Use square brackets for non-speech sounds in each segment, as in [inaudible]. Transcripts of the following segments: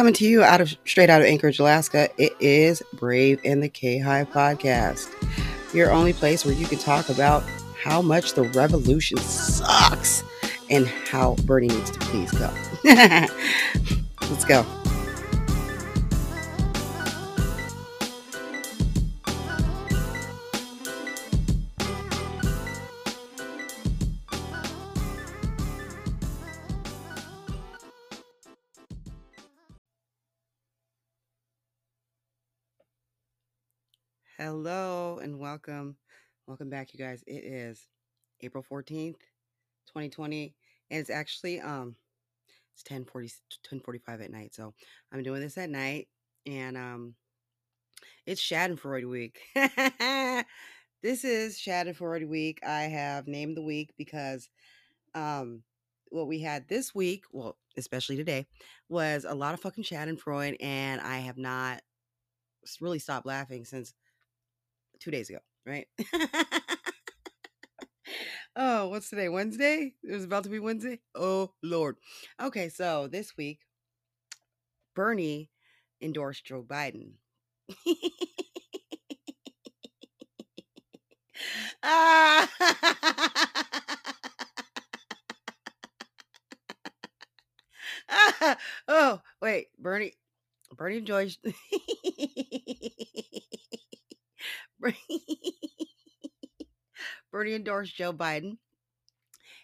Coming to you out of straight out of Anchorage, Alaska, it is Brave and the K Hive podcast. Your only place where you can talk about how much the revolution sucks and how Bernie needs to please go. [laughs] Let's go. Hello and welcome. Welcome back, you guys. It is April 14th, 2020, and it's actually um it's 10 1045 at night. So I'm doing this at night, and um it's Schadenfreude week. [laughs] this is Schadenfreude week. I have named the week because um what we had this week, well, especially today, was a lot of fucking Schadenfreude, and I have not really stopped laughing since two days ago, right? [laughs] oh, what's today? Wednesday? It was about to be Wednesday? Oh, Lord. Okay, so this week, Bernie endorsed Joe Biden. ah! [laughs] oh, wait, Bernie. Bernie enjoys. [laughs] Bernie endorsed Joe Biden,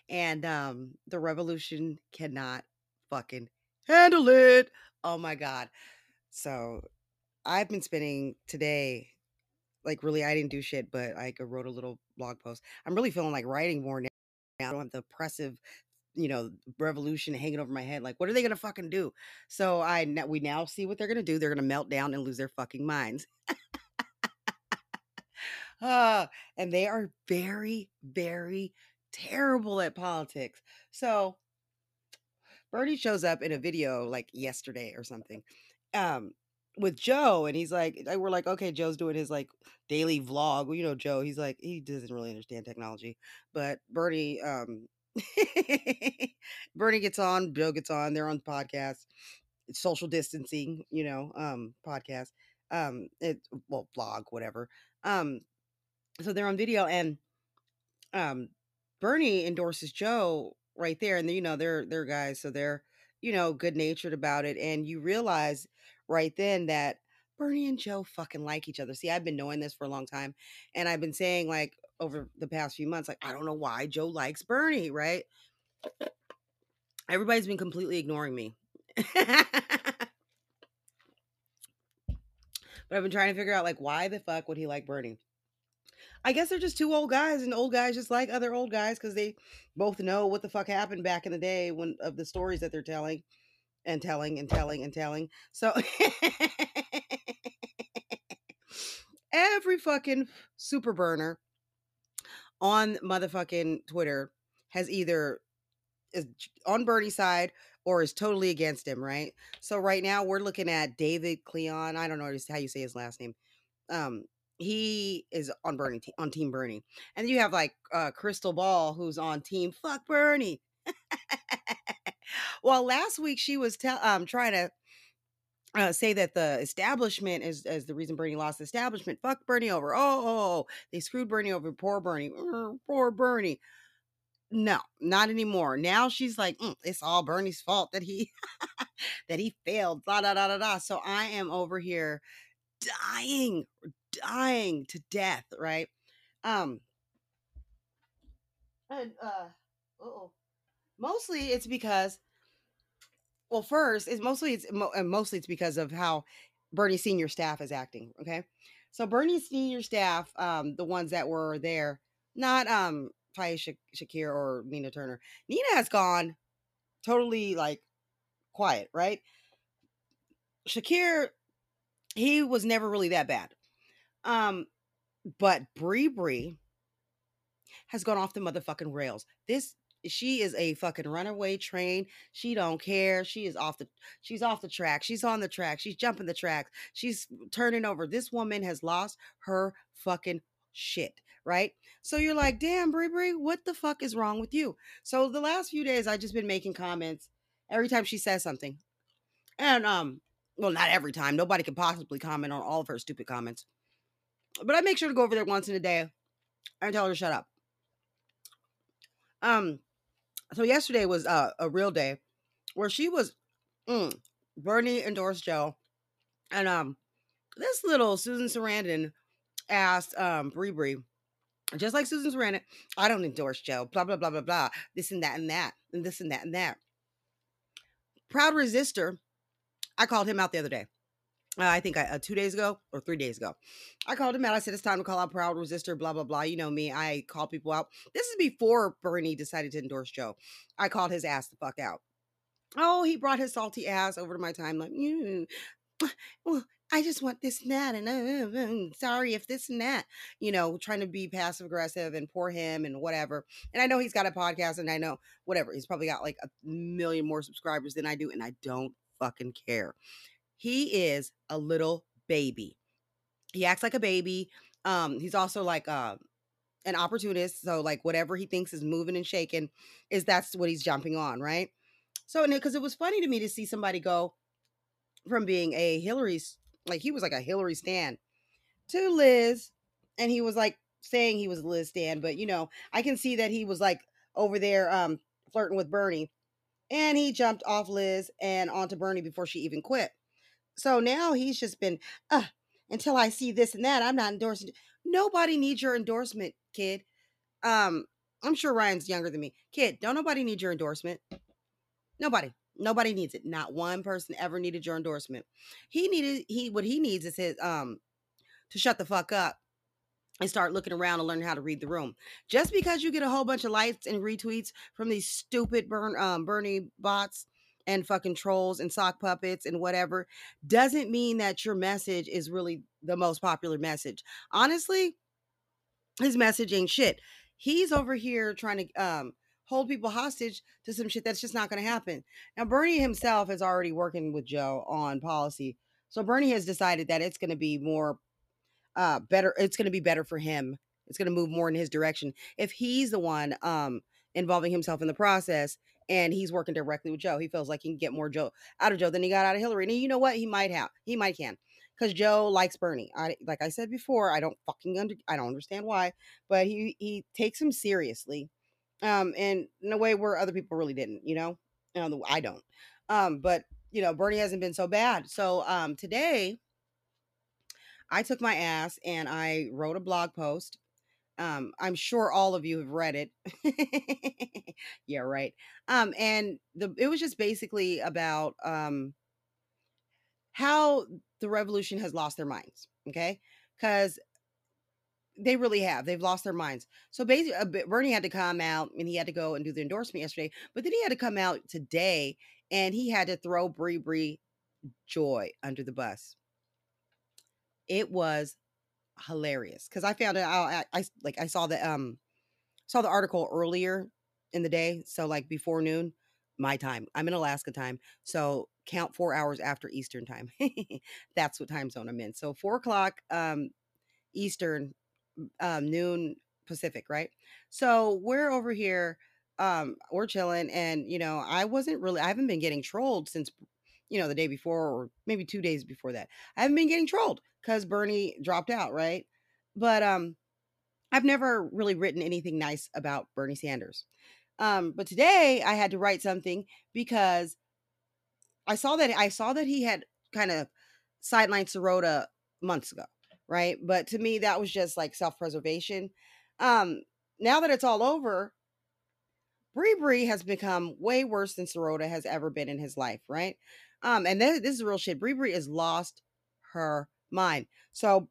and um, the revolution cannot fucking handle it. Oh my god! So I've been spending today, like, really, I didn't do shit, but I wrote a little blog post. I'm really feeling like writing more now. I don't have the oppressive you know revolution hanging over my head like what are they gonna fucking do so i we now see what they're gonna do they're gonna melt down and lose their fucking minds uh, and they are very, very terrible at politics. So Bernie shows up in a video like yesterday or something. Um, with Joe, and he's like, we're like, okay, Joe's doing his like daily vlog. Well, you know, Joe, he's like, he doesn't really understand technology, but Bernie, um, [laughs] Bernie gets on, Joe gets on, they're on the podcast, social distancing, you know, um, podcast, um, it well, vlog, whatever. Um, so they're on video and um Bernie endorses Joe right there and you know they're they're guys so they're you know good natured about it and you realize right then that Bernie and Joe fucking like each other. See, I've been knowing this for a long time and I've been saying like over the past few months like I don't know why Joe likes Bernie, right? Everybody's been completely ignoring me. [laughs] but I've been trying to figure out like why the fuck would he like Bernie? I guess they're just two old guys, and old guys just like other old guys because they both know what the fuck happened back in the day when of the stories that they're telling and telling and telling and telling. So [laughs] every fucking super Berner on motherfucking Twitter has either is on Bernie's side or is totally against him, right? So right now we're looking at David Klion. I don't know how you say his last name. Um, he is on Bernie on Team Bernie, and you have like uh, Krystal Ball who's on Team Fuck Bernie. [laughs] well, last week she was um trying to uh, say that the establishment is, is the reason Bernie lost the establishment. Fuck Bernie over. Oh, oh, oh, they screwed Bernie over. Poor Bernie. poor Bernie. No, not anymore. Now she's like, mm, it's all Bernie's fault that he [laughs] that he failed. Da da da da da. So I am over here dying, dying to death, right? Um and uh oh mostly it's because well first it's mostly it's mostly it's because of how Bernie senior staff is acting, okay? So Bernie senior staff, um, the ones that were there, not um Tyia Shakir or Nina Turner. Nina has gone totally like quiet, right? Shakir he was never really that bad. Um, but Brie Brie has gone off the motherfucking rails. This she is a fucking runaway train. She don't care. She is off the she's off the track. She's on the track. She's jumping the tracks. She's turning over. This woman has lost her fucking shit, right? So you're like, "Damn, Brie Brie, what the fuck is wrong with you?" So the last few days I've just been making comments every time she says something. And um well, not every time. Nobody can possibly comment on all of her stupid comments. But I make sure to go over there once in a day and tell her to shut up. Um, so yesterday was uh, a real day where she was mm, Bernie endorsed Joe, and um, this little Susan Sarandon asked um Brie Brie, just like Susan Sarandon, I don't endorse Joe, blah blah blah blah blah, this and that and that, and this and that and that. Proud Resister, I called him out the other day. Uh, I think I, uh, two days ago or three days ago. I called him out. I said, it's time to call out Proud Resister, blah, blah, blah. You know me. I call people out. This is before Bernie decided to endorse Joe. I called his ass the fuck out. Oh, he brought his salty ass over to my timeline. Mm, well, I just want this and that, and uh, uh, sorry if this and that, you know, trying to be passive aggressive and poor him and whatever. And I know he's got a podcast, and I know whatever. He's probably got like a million more subscribers than I do, and I don't fucking care. He is a little baby. He acts like a baby. Um, he's also like uh, an opportunist. So like whatever he thinks is moving and shaking, is that's what he's jumping on, right? So because it was funny to me to see somebody go from being a Hillary's like he was like a Hillary Stan to Liz, and he was like saying he was Liz Stan, but you know I can see that he was like over there um flirting with Bernie, and he jumped off Liz and onto Bernie before she even quit. So now he's just been uh until I see this and that. I'm not endorsing. Nobody needs your endorsement, kid. Um, I'm sure Ryan's younger than me. Kid, don't nobody need your endorsement. Nobody. Nobody needs it. Not one person ever needed your endorsement. He needed he what he needs is his um to shut the fuck up and start looking around and learn how to read the room. Just because you get a whole bunch of likes and retweets from these stupid burn um Bernie bots and fucking trolls and sock puppets and whatever doesn't mean that your message is really the most popular message. Honestly, his message ain't shit. He's over here trying to um hold people hostage to some shit that's just not going to happen. Now, Bernie himself is already working with Joe on policy. So Bernie has decided that it's going to be more uh better it's going to be better for him. It's going to move more in his direction if he's the one um involving himself in the process and he's working directly with Joe. He feels like he can get more Joe out of Joe than he got out of Hillary. And you know what? He might have. He might can. Cuz Joe likes Bernie. I like I said before, I don't fucking under I don't understand why, but he he takes him seriously um, and in a way where other people really didn't, you know, you know, I don't. Um, but you know, Bernie hasn't been so bad. So um, today, I took my ass and I wrote a blog post. Um, I'm sure all of you have read it. [laughs] yeah, right. Um, and the it was just basically about um how the revolution has lost their minds. Okay, because they really have. They've lost their minds. So basically, uh, Bernie had to come out and he had to go and do the endorsement yesterday. But then he had to come out today and he had to throw Brie Brie Joy under the bus. It was hilarious because I found it. I, I, I like I saw the um saw the article earlier in the day, so like before noon, my time. I'm in Alaska time, so count four hours after Eastern time. [laughs] That's what time zone I'm in. So four o'clock um Eastern um, noon Pacific, right? So we're over here, um, we're chilling, and you know, I wasn't really, I haven't been getting trolled since, you know, the day before or maybe two days before that. I haven't been getting trolled because Bernie dropped out, right? But um, I've never really written anything nice about Bernie Sanders. Um, but today I had to write something because I saw that I saw that he had kind of sidelined Sirota months ago right? But to me, that was just like self preservation. Um, now that it's all over, Brie Brie has become way worse than Sirota has ever been in his life, right? Um, and this, is real shit. Brie Brie has lost her mind. So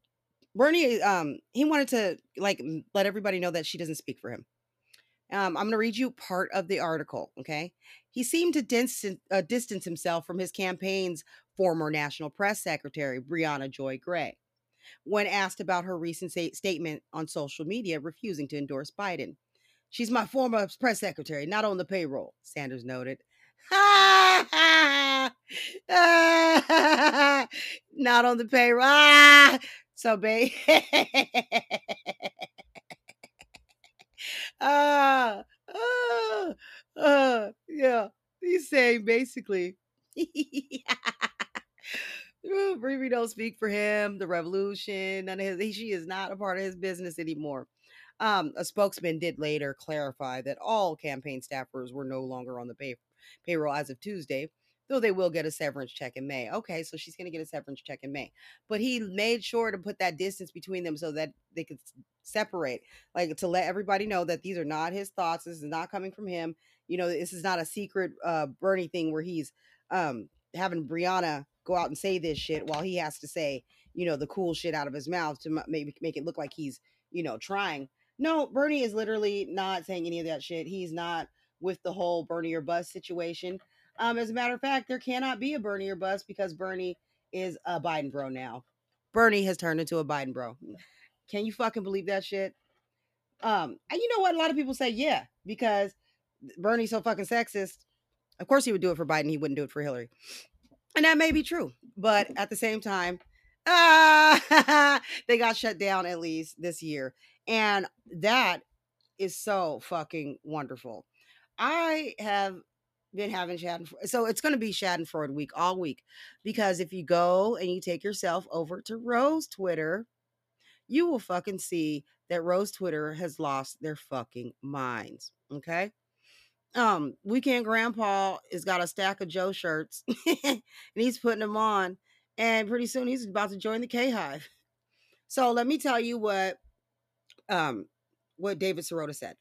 Bernie, um, he wanted to like let everybody know that she doesn't speak for him. Um, I'm going to read you part of the article. Okay, he seemed to distance, uh, distance himself from his campaign's former national press secretary, Briahna Joy Gray when asked about her recent statement on social media refusing to endorse Biden. She's my former press secretary, not on the payroll, Sanders noted. [laughs] not on the payroll. Ah! So, babe. [laughs] ah, ah, ah, yeah. He's saying basically, [laughs] Riri don't speak for him. The revolution, none of his. She is not a part of his business anymore. Um, a spokesman did later clarify that all campaign staffers were no longer on the pay- payroll as of Tuesday, though they will get a severance check in May. Okay, so she's going to get a severance check in May. But he made sure to put that distance between them so that they could separate, like to let everybody know that these are not his thoughts. This is not coming from him. You know, this is not a secret uh, Bernie thing where he's um, having Briahna go out and say this shit while he has to say, you know, the cool shit out of his mouth to maybe make it look like he's, you know, trying. No, Bernie is literally not saying any of that shit. He's not with the whole Bernie or bust situation. Um, as a matter of fact, there cannot be a Bernie or bust because Bernie is a Biden bro now. Bernie has turned into a Biden bro. Can you fucking believe that shit? Um, and you know what? A lot of people say, yeah, because Bernie's so fucking sexist. Of course he would do it for Biden. He wouldn't do it for Hillary. And that may be true. But at the same time, ah, [laughs] they got shut down at least this year. And that is so fucking wonderful. I have been having Schadenfreude. So it's going to be Schadenfreude week all week because if you go and you take yourself over to Rose Twitter, you will fucking see that Rose Twitter has lost their fucking minds. Okay. Um, Weekend Grandpa has got a stack of Joe shirts [laughs] and he's putting them on. And pretty soon he's about to join the K Hive. So let me tell you what um what David Sirota said.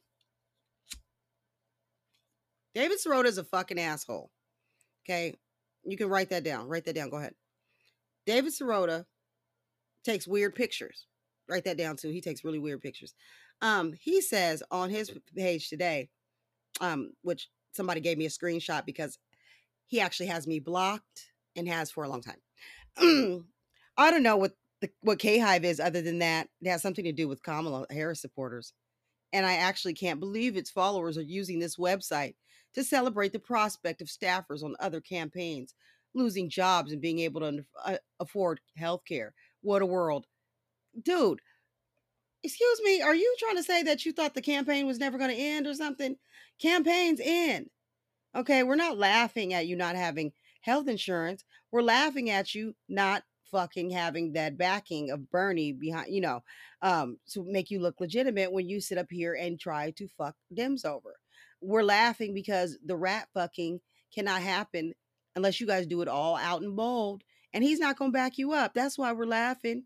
David Sirota is a fucking asshole. Okay. You can write that down. Write that down. Go ahead. David Sirota takes weird pictures. Write that down too. He takes really weird pictures. Um, he says on his page today, um, which somebody gave me a screenshot because he actually has me blocked and has for a long time. [clears throat] I don't know what the, what K Hive is other than that it has something to do with Kamala Harris supporters. And I actually can't believe its followers are using this website to celebrate the prospect of staffers on other campaigns losing jobs and being able to uh, afford health care. What a world. Dude, excuse me, are you trying to say that you thought the campaign was never going to end or something? Campaigns end. Okay, we're not laughing at you not having health insurance. We're laughing at you not fucking having that backing of Bernie behind, you know, um, to make you look legitimate when you sit up here and try to fuck Dems over. We're laughing because the rat fucking cannot happen unless you guys do it all out and bold. And he's not gonna back you up. That's why we're laughing.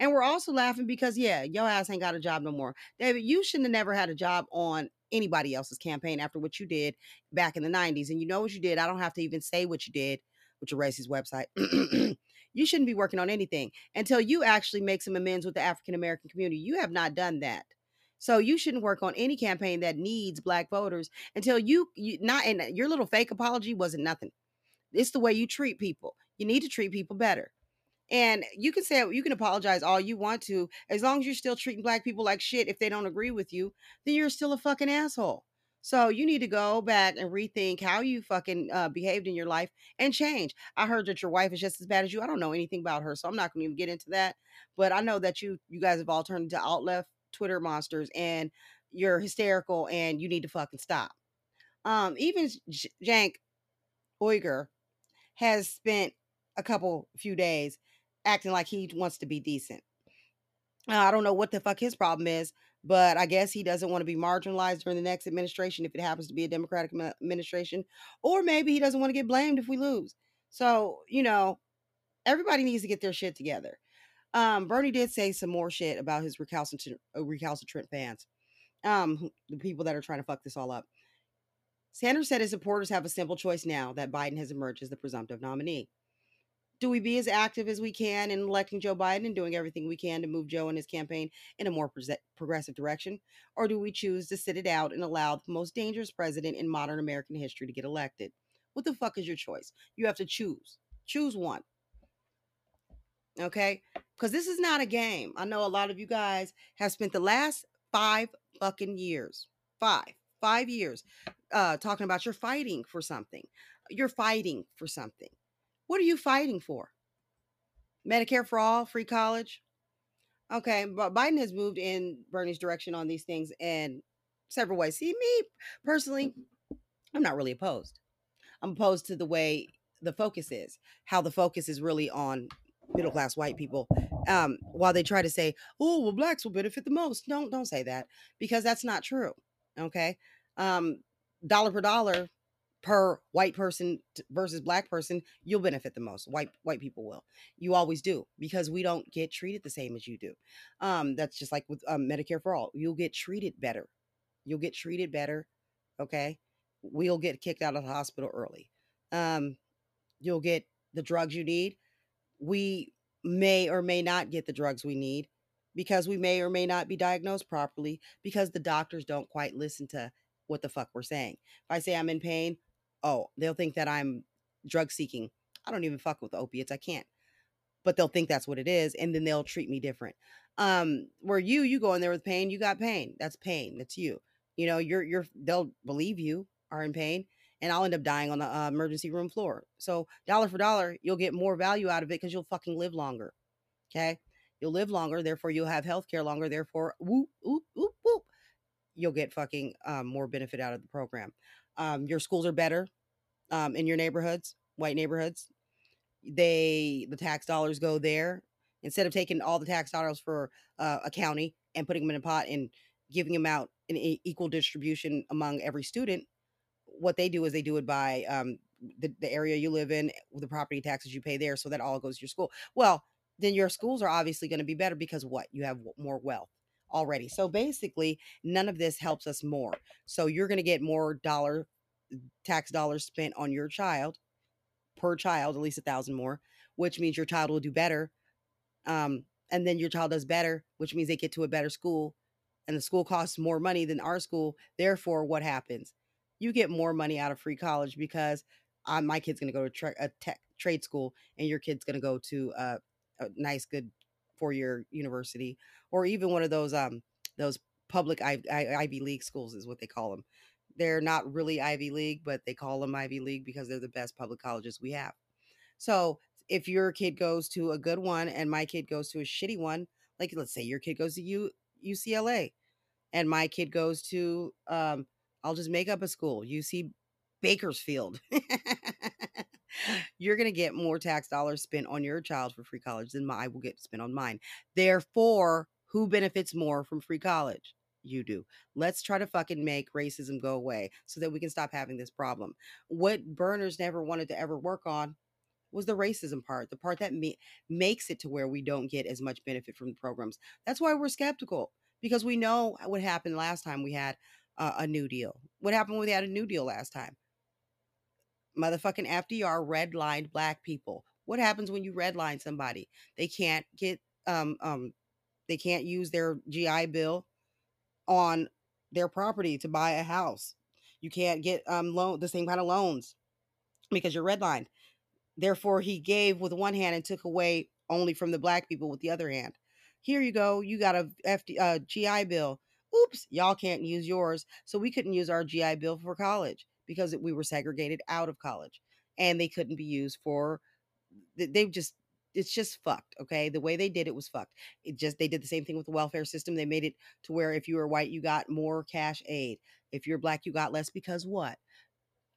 And we're also laughing because, yeah, your ass ain't got a job no more. David, you shouldn't have never had a job on anybody else's campaign after what you did back in the 90s. And you know what you did. I don't have to even say what you did with your racist website. [clears throat] you shouldn't be working on anything until you actually make some amends with the African American community. You have not done that. So you shouldn't work on any campaign that needs black voters until you, you not and your little fake apology wasn't nothing. It's the way you treat people. You need to treat people better. And you can say you can apologize all you want to, as long as you're still treating black people like shit if they don't agree with you, then you're still a fucking asshole. So you need to go back and rethink how you fucking uh, behaved in your life and change. I heard that your wife is just as bad as you. I don't know anything about her, so I'm not going to even get into that. But I know that you you guys have all turned into out left Twitter monsters, and you're hysterical, and you need to fucking stop. Um, even J- Cenk Uygur has spent a couple few days acting like he wants to be decent. Uh, I don't know what the fuck his problem is, but I guess he doesn't want to be marginalized during the next administration if it happens to be a Democratic administration, or maybe he doesn't want to get blamed if we lose. So, you know, everybody needs to get their shit together. Um, Bernie did say some more shit about his recalcitrant, uh, recalcitrant fans, um, the people that are trying to fuck this all up. Sanders said his supporters have a simple choice now that Biden has emerged as the presumptive nominee do we be as active as we can in electing Joe Biden and doing everything we can to move Joe and his campaign in a more pre- progressive direction? Or do we choose to sit it out and allow the most dangerous president in modern American history to get elected? What the fuck is your choice? You have to choose. Choose one. Okay? Because this is not a game. I know a lot of you guys have spent the last five fucking years, five, five years, uh, talking about you're fighting for something. You're fighting for something what are you fighting for? Medicare for all, free college? Okay, but Biden has moved in Bernie's direction on these things in several ways. See, me personally, I'm not really opposed. I'm opposed to the way the focus is how the focus is really on middle class white people um while they try to say oh well blacks will benefit the most. Don't don't say that because that's not true okay? Um dollar per dollar per white person versus black person you'll benefit the most white white people will. You always do because we don't get treated the same as you do. Um that's just like with um, medicare for all you'll get treated better. You'll get treated better okay? We'll get kicked out of the hospital early. Um you'll get the drugs you need we may or may not get the drugs we need because we may or may not be diagnosed properly because the doctors don't quite listen to what the fuck we're saying. If I say I'm in pain, oh, they'll think that I'm drug seeking. I don't even fuck with opiates. I can't. But they'll think that's what it is and then they'll treat me different. Um where you you go in there with pain, you got pain. That's pain. That's you. You know, you're you're they'll believe you are in pain and I'll end up dying on the uh, emergency room floor. So, dollar for dollar, you'll get more value out of it because you'll fucking live longer. Okay. You'll live longer, therefore, you'll have health care longer, therefore, whoop, whoop, whoop, whoop. You'll get fucking um, more benefit out of the program. Um, your schools are better um, in your neighborhoods, white neighborhoods. They, the tax dollars go there instead of taking all the tax dollars for uh, a county and putting them in a pot and giving them out in equal distribution among every student what they do is they do it by um, the, the area you live in, the property taxes you pay there, so that all goes to your school. Well, then your schools are obviously going to be better because what? You have more wealth already. So basically, none of this helps us more. So you're going to get more dollar tax dollars spent on your child per child, at least a thousand more, which means your child will do better. Um, and then your child does better, which means they get to a better school, and the school costs more money than our school. Therefore, what happens? You get more money out of free college because uh, my kid's going to go to tra- a tech trade school and your kid's going to go to a, a nice good four year university or even one of those um those public I- I- ivy league schools is what they call them they're not really ivy league but they call them ivy league because they're the best public colleges we have. So if your kid goes to a good one and my kid goes to a shitty one like let's say your kid goes to U- ucla and my kid goes to um I'll just make up a school. UC Bakersfield. [laughs] You're going to get more tax dollars spent on your child for free college than I will get spent on mine. Therefore, who benefits more from free college? You do. Let's try to fucking make racism go away so that we can stop having this problem. What Berners never wanted to ever work on was the racism part, the part that ma- makes it to where we don't get as much benefit from the programs. That's why we're skeptical because we know what happened last time we had uh, a New Deal. What happened when they had a New Deal last time? Motherfucking FDR redlined black people. What happens when you redline somebody? They can't get um um they can't use their GI Bill on their property to buy a house. You can't get um loan the same kind of loans because you're redlined. Therefore, he gave with one hand and took away only from the black people with the other hand. Here you go. You got a FD, uh, GI Bill oops, y'all can't use yours. So we couldn't use our GI Bill for college because we were segregated out of college and they couldn't be used for, they just, it's just fucked. Okay. The way they did it was fucked. It just, they did the same thing with the welfare system. They made it to where if you were white, you got more cash aid. If you're black, you got less because what?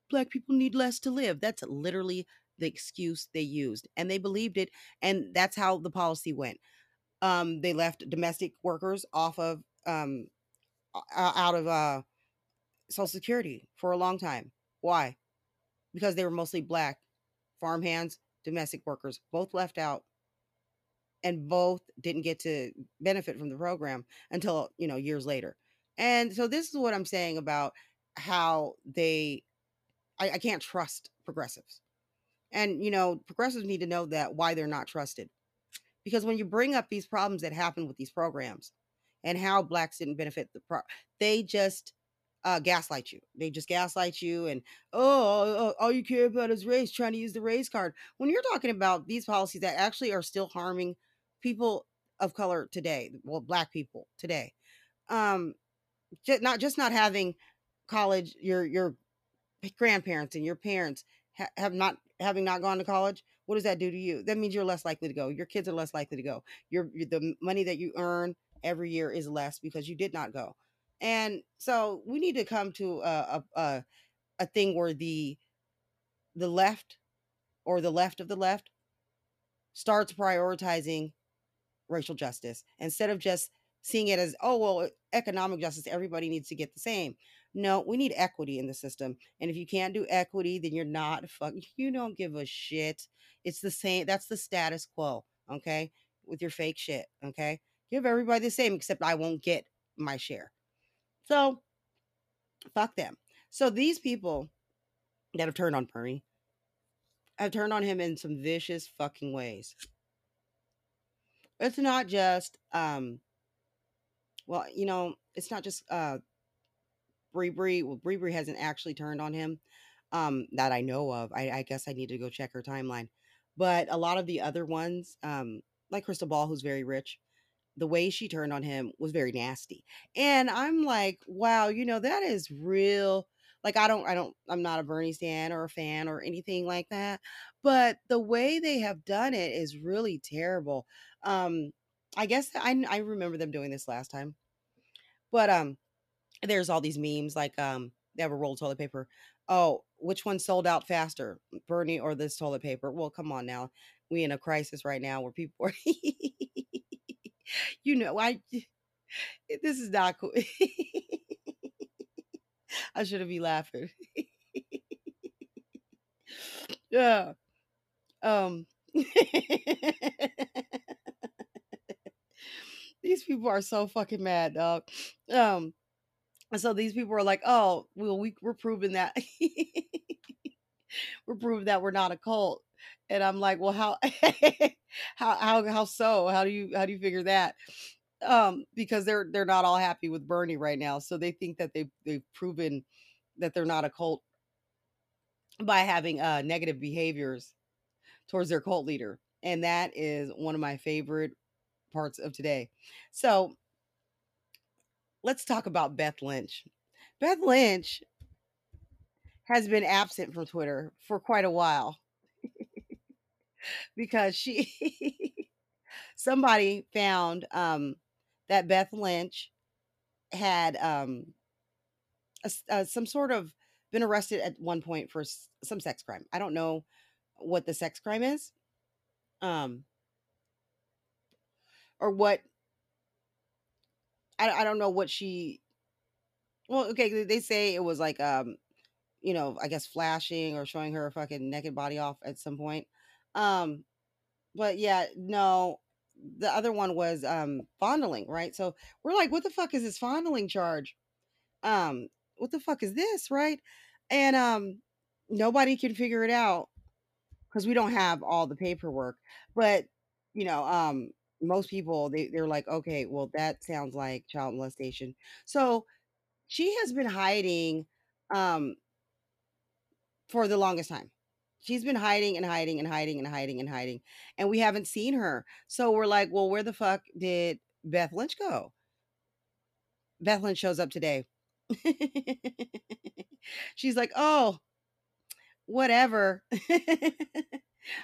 Black people need less to live. That's literally the excuse they used and they believed it. And that's how the policy went. Um, they left domestic workers off of um, out of uh, Social Security for a long time. Why? Because they were mostly black farmhands, domestic workers, both left out, and both didn't get to benefit from the program until you know years later. And so this is what I'm saying about how they, I, I can't trust progressives, and you know progressives need to know that why they're not trusted, because when you bring up these problems that happen with these programs, and how blacks didn't benefit the pro they just uh, gaslight you. They just gaslight you, and oh, all you care about is race, trying to use the race card. When you're talking about these policies that actually are still harming people of color today, well, black people today, um, just not just not having college, your your grandparents and your parents ha- have not having not gone to college. What does that do to you? That means you're less likely to go. Your kids are less likely to go. Your the money that you earn every year is less because you did not go. And so we need to come to a, a, a, thing where the the left or the left of the left starts prioritizing racial justice instead of just seeing it as oh well economic justice everybody needs to get the same. No we need equity in the system. And if you can't do equity then you're not [laughs] fuck you don't give a shit. It's the same that's the status quo okay with your fake shit okay give everybody the same except i won't get my share so fuck them so these people that have turned on Bernie have turned on him in some vicious fucking ways it's not just um well, you know, it's not just uh Brie Brie. Well, Brie Brie hasn't actually turned on him um that I know of. I, I guess I need to go check her timeline. But a lot of the other ones, um, like Krystal Ball, who's very rich, the way she turned on him was very nasty. And I'm like, wow, you know, that is real. Like I don't I don't I'm not a Bernie stan or a fan or anything like that. But the way they have done it is really terrible. Um I guess I I remember them doing this last time. But um there's all these memes like um they have a roll of toilet paper. Oh, which one sold out faster, Bernie or this toilet paper? Well, come on now. We in a crisis right now where people are [laughs] you know, I this is not cool. [laughs] I shouldn't be laughing. [laughs] yeah. Um [laughs] these people are so fucking mad, dog. Um so these people are like, oh, well, we, we're proving that we're proving that we're not a cult. And I'm like, well, how [laughs] how how how so? How do you how do you figure that? Um, because they're they're not all happy with Bernie right now. So they think that they've they've proven that they're not a cult by having uh negative behaviors towards their cult leader. And that is one of my favorite parts of today. So let's talk about Beth Lynch. Beth Lynch has been absent from Twitter for quite a while because she [laughs] somebody found um, that Beth Lynch had um, a, uh, some sort of been arrested at one point for s- some sex crime. I don't know what the sex crime is, um, or what. I, I don't know what she. Well, okay, they say it was like um, you know, I guess flashing or showing her fucking naked body off at some point. Um, but yeah, no, the other one was um fondling, right? So we're like, what the fuck is this fondling charge? Um, what the fuck is this, right? And um, nobody can figure it out because we don't have all the paperwork. But you know, um, most people they they're like, okay, well, that sounds like child molestation. So she has been hiding um for the longest time. She's been hiding and hiding and hiding and hiding and hiding, and we haven't seen her. So we're like, well, where the fuck did Beth Lynch go? Beth Lynch shows up today. [laughs] She's like, oh, whatever. [laughs]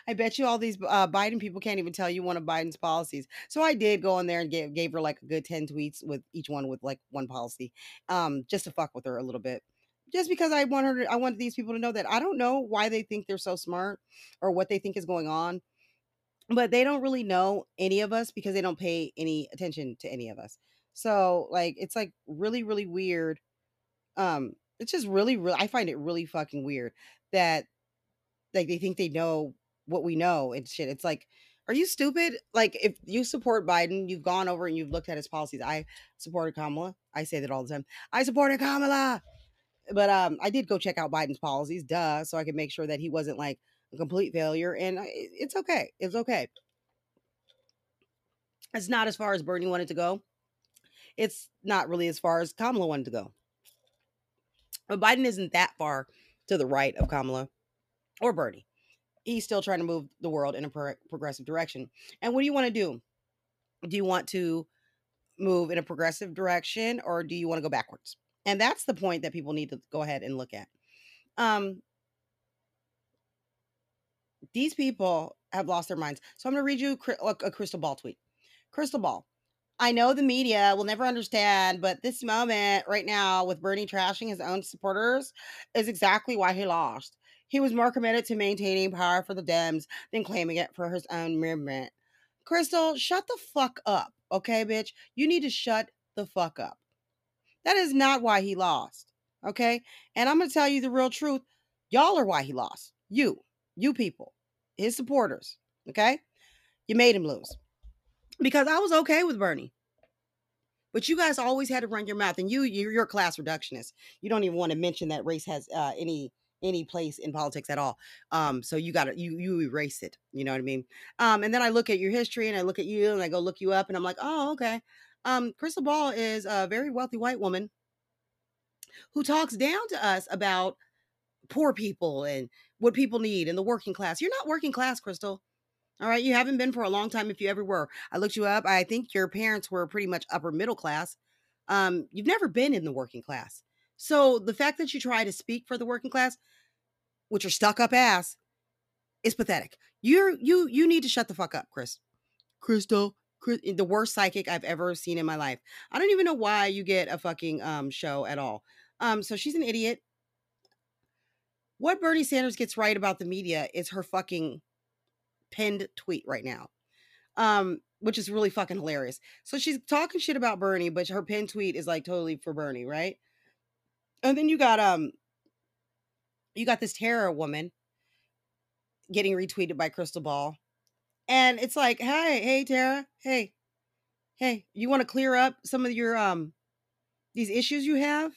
I bet you all these uh, Biden people can't even tell you one of Biden's policies. So I did go in there and gave, gave her like a good 10 tweets with each one with like one policy, um, just to fuck with her a little bit. Just because I want her to, I want these people to know that I don't know why they think they're so smart or what they think is going on, but they don't really know any of us because they don't pay any attention to any of us. So like it's like really, really weird. Um, it's just really, really I find it really fucking weird that like they think they know what we know and shit. It's like, are you stupid? Like, if you support Biden, you've gone over and you've looked at his policies. I supported Kamala. I say that all the time. I supported Kamala. But um, I did go check out Biden's policies, duh, so I could make sure that he wasn't like a complete failure. And it's okay. It's okay. It's not as far as Bernie wanted to go. It's not really as far as Kamala wanted to go. But Biden isn't that far to the right of Kamala or Bernie he's still trying to move the world in a pro- progressive direction. And what do you want to do? Do you want to move in a progressive direction or do you want to go backwards? And that's the point that people need to go ahead and look at. Um, these people have lost their minds. So I'm going to read you a Krystal Ball tweet. Krystal Ball. I know the media will never understand, but this moment right now with Bernie trashing his own supporters is exactly why he lost. He was more committed to maintaining power for the Dems than claiming it for his own movement. Krystal, shut the fuck up, okay, bitch? You need to shut the fuck up. That is not why he lost, okay? And I'm going to tell you the real truth. Y'all are why he lost. You, you people, his supporters, okay? You made him lose. Because I was okay with Bernie. But you guys always had to run your mouth, and you you're, a class reductionist. You don't even want to mention that race has uh, any any place in politics at all. Um, so you got to you you erase it. You know what I mean? Um, and then I look at your history, and I look at you, and I go look you up, and I'm like, oh, okay. Um, Krystal Ball is a very wealthy white woman who talks down to us about poor people and what people need and the working class. You're not working class, Krystal. All right, you haven't been for a long time if you ever were. I looked you up. I think your parents were pretty much upper middle class. Um, you've never been in the working class. So the fact that you try to speak for the working class, which are stuck up ass, is pathetic. You're you you need to shut the fuck up, Chris. Krystal, the worst psychic I've ever seen in my life. I don't even know why you get a fucking um show at all. Um, so she's an idiot. What Bernie Sanders gets right about the media is her fucking pinned tweet right now. Um, which is really fucking hilarious. So she's talking shit about Bernie, but her pinned tweet is like totally for Bernie, right? And then you got um you got this Tara woman getting retweeted by Krystal Ball. And it's like, hey, hey, Tara, hey, hey, you want to clear up some of your um these issues you have?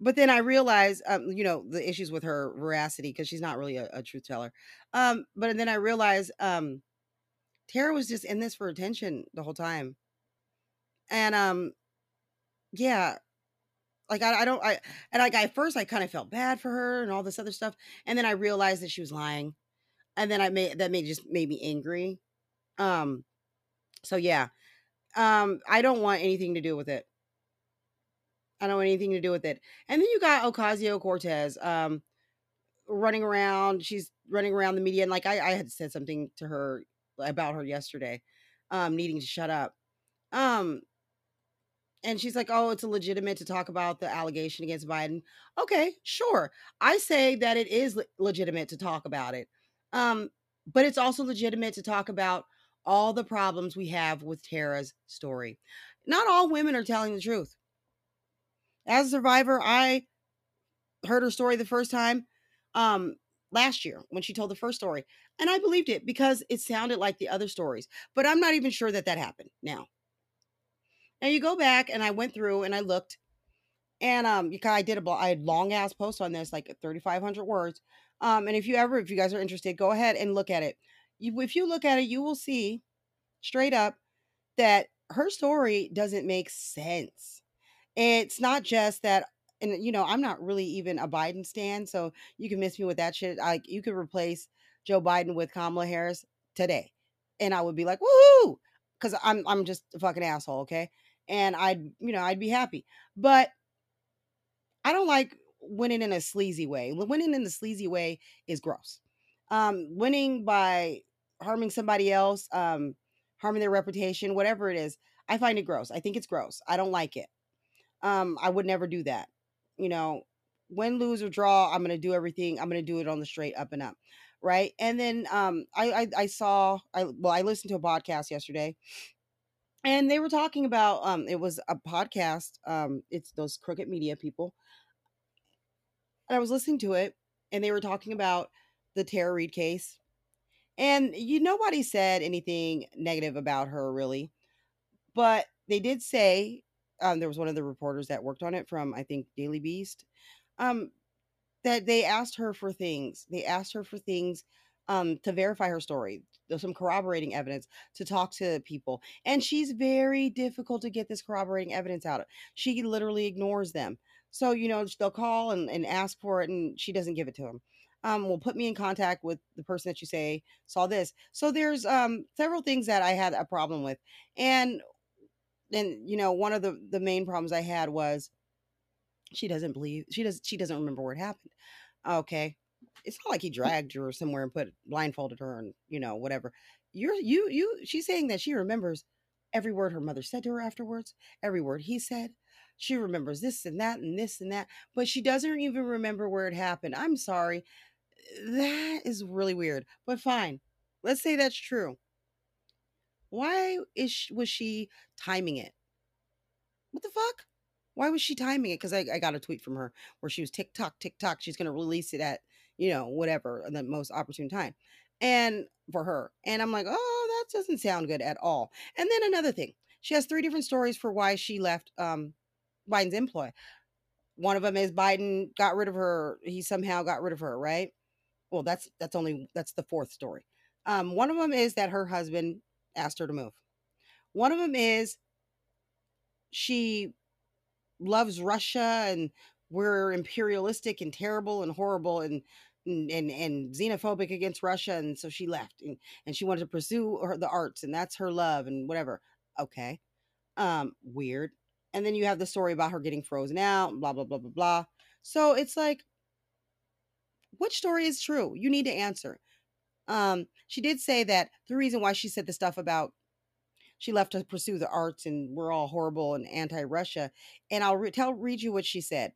But then I realized, um, you know, the issues with her veracity because she's not really a, a, truth teller. Um, but then I realized um, Tara was just in this for attention the whole time, and um, yeah, like I, I don't, I and like at first I kind of felt bad for her and all this other stuff, and then I realized that she was lying, and then I made that made just made me angry. Um, so yeah, um, I don't want anything to do with it. I don't want anything to do with it. And then you got Ocasio Cortez um, running around. She's running around the media. And like I, I had said something to her about her yesterday, um, needing to shut up. Um, and she's like, oh, it's legitimate to talk about the allegation against Biden. Okay, sure. I say that it is le- legitimate to talk about it. Um, but it's also legitimate to talk about all the problems we have with Tara's story. Not all women are telling the truth. As a survivor, I heard her story the first time um last year when she told the first story and i believed it because it sounded like the other stories but i'm not even sure that that happened now now you go back and i went through and i looked and um you i did a i had long ass post on this like 3500 words um and if you ever if you guys are interested go ahead and look at it if you look at it you will see straight up that her story doesn't make sense it's not just that and you know, I'm not really even a Biden stan, so you can miss me with that shit. Like you could replace Joe Biden with Kamala Harris today, and I would be like, woohoo, because I'm I'm just a fucking asshole, okay? And I'd you know I'd be happy, but I don't like winning in a sleazy way. Winning in a sleazy way is gross. Um, winning by harming somebody else, um, harming their reputation, whatever it is, I find it gross. I think it's gross. I don't like it. Um, I would never do that. You know, win, lose, or draw, I'm gonna do everything. I'm gonna do it on the straight up and up. Right. And then um I I, I saw I well, I listened to a podcast yesterday and they were talking about um it was a podcast, um, it's those crooked media people. And I was listening to it and they were talking about the Tara Reade case. And you nobody said anything negative about her really. But they did say um, there was one of the reporters that worked on it from I think Daily Beast. Um, that they asked her for things. They asked her for things um, to verify her story. Some corroborating evidence to talk to people, and she's very difficult to get this corroborating evidence out of. She literally ignores them. So you know they'll call and, and ask for it, and she doesn't give it to them. Um, will put me in contact with the person that you say saw this. So there's um, several things that I had a problem with, and and you know one of the the main problems i had was she doesn't believe she does she doesn't remember what happened okay it's not like he dragged her somewhere and put blindfolded her and you know whatever you're you you she's saying that she remembers every word her mother said to her afterwards every word he said she remembers this and that and this and that but she doesn't even remember where it happened i'm sorry that is really weird. But fine. Let's say that's true. Why is she, was she timing it? What the fuck? Why was she timing it? Because I, I got a tweet from her where she was TikTok, TikTok. She's going to release it at, you know, whatever, the most opportune time. And for her. And I'm like, oh, that doesn't sound good at all. And then another thing, she has three different stories for why she left um, Biden's employ. One of them is Biden got rid of her. He somehow got rid of her, right? Well, that's that's only that's the fourth story. Um, one of them is that her husband asked her to move. One of them is she loves Russia and we're imperialistic and terrible and horrible and and and xenophobic against Russia, and so she left and, and she wanted to pursue her, the arts, and that's her love and whatever. Okay, um, weird. And then you have the story about her getting frozen out, blah blah blah blah blah. So it's like, which story is true? You need to answer. Um, she did say that the reason why she said the stuff about she left to pursue the arts and we're all horrible and anti-Russia. And I'll re- tell read you what she said.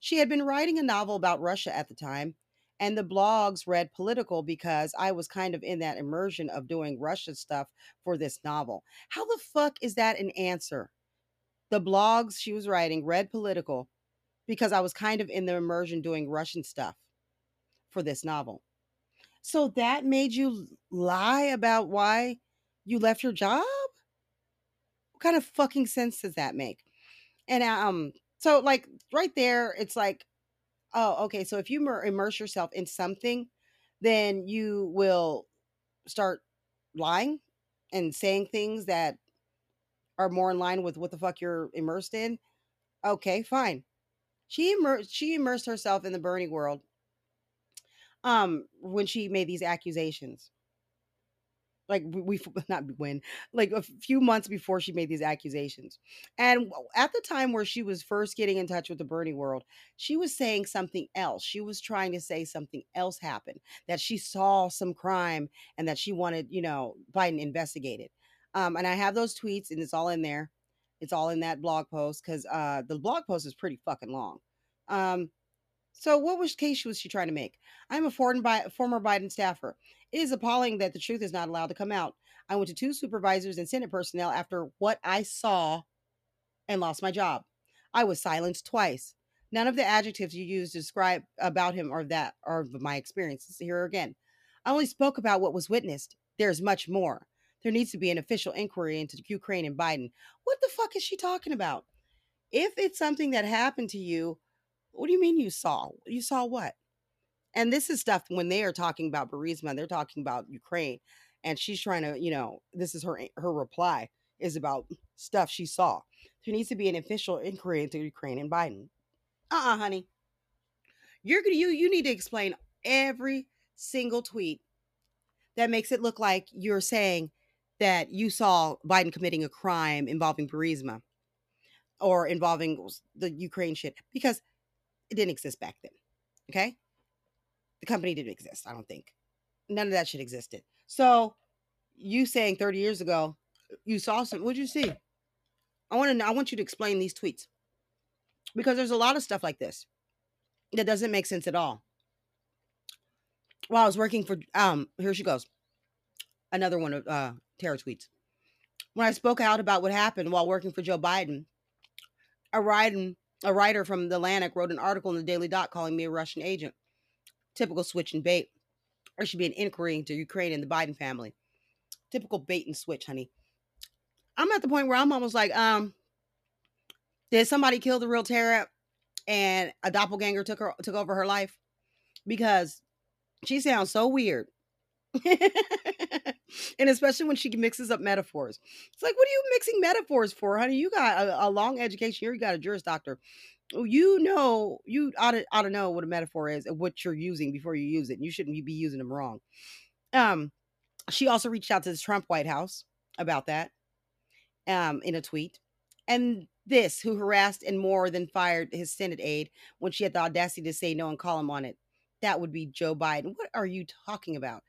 She had been writing a novel about Russia at the time, and the blogs read political because I was kind of in that immersion of doing Russia stuff for this novel. How the fuck is that an answer? The blogs she was writing read political because I was kind of in the immersion doing Russian stuff for this novel. So that made you lie about why you left your job? What kind of fucking sense does that make? And um, so like right there, it's like, oh, okay. So if you immerse yourself in something, then you will start lying and saying things that are more in line with what the fuck you're immersed in. Okay, fine. She immersed she immersed herself in the Bernie world um when she made these accusations like we, [laughs] not when like a few months before she made these accusations and at the time where she was first getting in touch with the bernie world she was saying something else she was trying to say something else happened that she saw some crime and that she wanted you know biden investigated um and i have those tweets and it's all in there it's all in that blog post because uh the blog post is pretty fucking long um so, what was case was she trying to make? I'm a foreign former Biden staffer. It is appalling that the truth is not allowed to come out. I went to two supervisors and Senate personnel after what I saw and lost my job. I was silenced twice. None of the adjectives you used to describe about him are that are my experiences. Here again, I only spoke about what was witnessed. There's much more. There needs to be an official inquiry into Ukraine and Biden. What the fuck is she talking about? If it's something that happened to you, what do you mean you saw? You saw what? And this is stuff when they are talking about Burisma, they're talking about Ukraine. And she's trying to, you know, this is her eh, her reply is about stuff she saw. There needs to be an official inquiry into Ukraine and Biden. Uh-uh, honey. You're gonna you you need to explain every single tweet that makes it look like you're saying that you saw Biden committing a crime involving Burisma or involving the Ukraine shit because it didn't exist back then. Okay? The company didn't exist, I don't think. None of that shit existed. So you saying 30 years ago you saw some what'd you see? I want to I want you to explain these tweets. Because there's a lot of stuff like this that doesn't make sense at all. While I was working for um, here she goes. Another one of uh tweets. When I spoke out about what happened while working for Joe Biden, a riding a writer from the Atlantic wrote an article in the Daily Dot calling me a Russian agent. Typical switch and bait. There should be an inquiry into Ukraine and the Biden family. Typical bait and switch, honey. I'm at the point where I'm almost like, um, did somebody kill the real Tara and a doppelganger took her took over her life? Because she sounds so weird. [laughs] and especially when she mixes up metaphors. It's like, what are you mixing metaphors for, honey? You got a, a long education here. You got a Juris Doctor. You know, you ought to, ought to know what a metaphor is and what you're using before you use it. You shouldn't be using them wrong. Um, she also reached out to the Trump White House about that um, in a tweet. And this, who harassed and more than fired his Senate aide when she had the audacity to say no and call him on it. That would be Joe Biden. What are you talking about?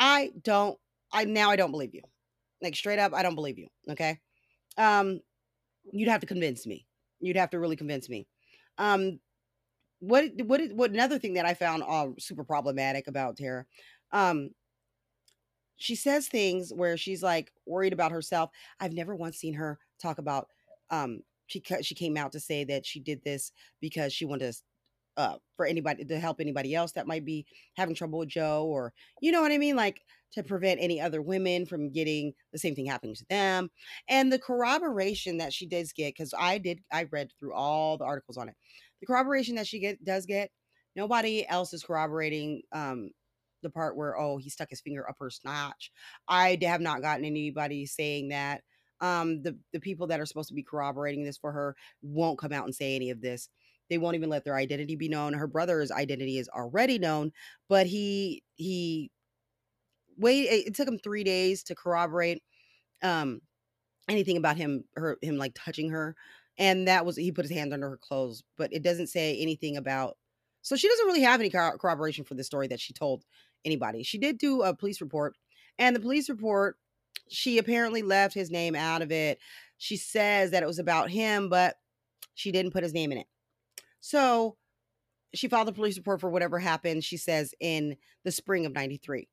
I don't I now I don't believe you. Like straight up, I don't believe you. Okay. Um, you'd have to convince me. You'd have to really convince me. Um, what what what another thing that I found um super problematic about Tara, um, she says things where she's like worried about herself. I've never once seen her talk about um she she came out to say that she did this because she wanted to uh, for anybody to help anybody else that might be having trouble with Joe, or you know what I mean, like to prevent any other women from getting the same thing happening to them. And the corroboration that she does get, because I did, I read through all the articles on it. The corroboration that she get does get, nobody else is corroborating um, the part where oh he stuck his finger up her snatch. I have not gotten anybody saying that. Um, the the people that are supposed to be corroborating this for her won't come out and say any of this. They won't even let their identity be known. Her brother's identity is already known, but he he wait. It took him three days to corroborate um anything about him her him like touching her, and that was he put his hand under her clothes, but it doesn't say anything about. So she doesn't really have any corroboration for the story that she told anybody. She did do a police report, and the police report she apparently left his name out of it. She says that it was about him, but she didn't put his name in it. So she filed a police report for whatever happened, she says, in the spring of 93.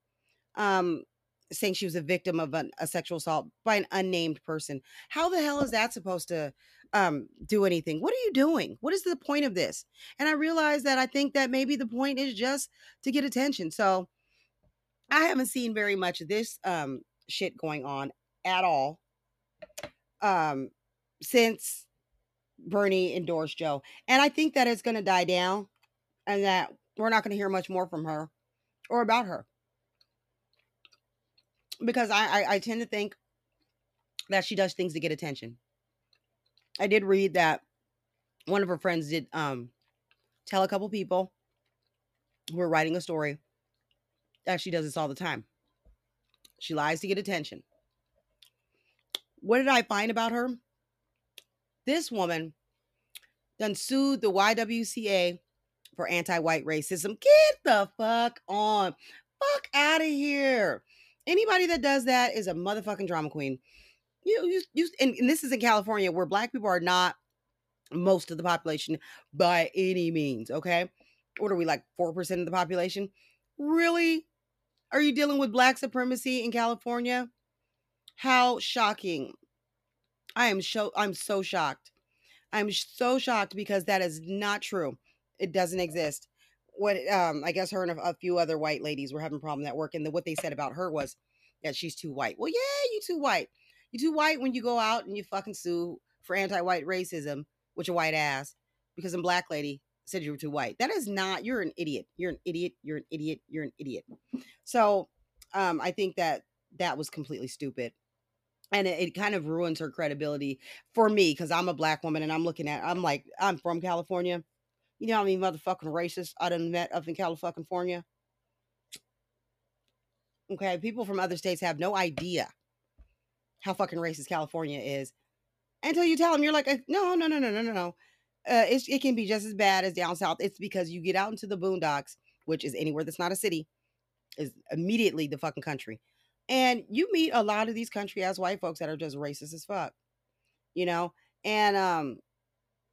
Um, saying she was a victim of an, a sexual assault by an unnamed person. How the hell is that supposed to um, do anything? What are you doing? What is the point of this? And I realized that I think that maybe the point is just to get attention. So I haven't seen very much of this um, shit going on at all um, since Bernie endorsed Joe. And I think that it's going to die down and that we're not going to hear much more from her or about her. Because I, I, I tend to think that she does things to get attention. I did read that one of her friends did um, tell a couple people who were writing a story that she does this all the time. She lies to get attention. What did I find about her? This woman then sued the YWCA for anti-white racism. Get the fuck on. Fuck out of here. Anybody that does that is a motherfucking drama queen. You, you, you and, and this is in California where black people are not most of the population by any means. Okay. What are we like 4% of the population? Really? Are you dealing with black supremacy in California? How shocking. I am so I'm so shocked. I'm so shocked because that is not true. It doesn't exist. What um I guess her and a, a few other white ladies were having a problem at work and the, what they said about her was that she's too white. Well, yeah, you too white. You too white when you go out and you fucking sue for anti-white racism with your white ass because a black lady said you were too white. That is not, you're an idiot. You're an idiot. You're an idiot. You're an idiot. So um, I think that that was completely stupid. And it, it kind of ruins her credibility for me because I'm a black woman and I'm looking at, I'm like, I'm from California. You know how many motherfucking racists I done met up in California? Okay, people from other states have no idea how fucking racist California is until you tell them. You're like, no, no, no, no, no, no, no uh, it can be just as bad as down south. It's because you get out into the boondocks, which is anywhere that's not a city, is immediately the fucking country. And you meet a lot of these country ass white folks that are just racist as fuck, you know? And um,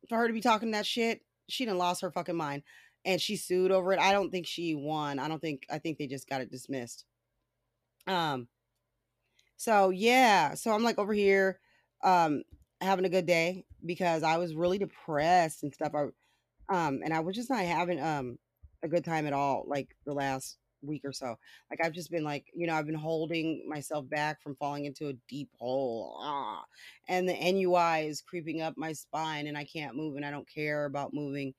for her to be talking that shit, she done lost her fucking mind. And she sued over it. I don't think she won. I don't think, I think they just got it dismissed. Um, so yeah, so I'm like over here, um, having a good day because I was really depressed and stuff. I, um, and I was just not having um a good time at all. Like the last week or so, like I've just been like, you know, I've been holding myself back from falling into a deep hole. Ah, and the NUI is creeping up my spine, and I can't move, and I don't care about moving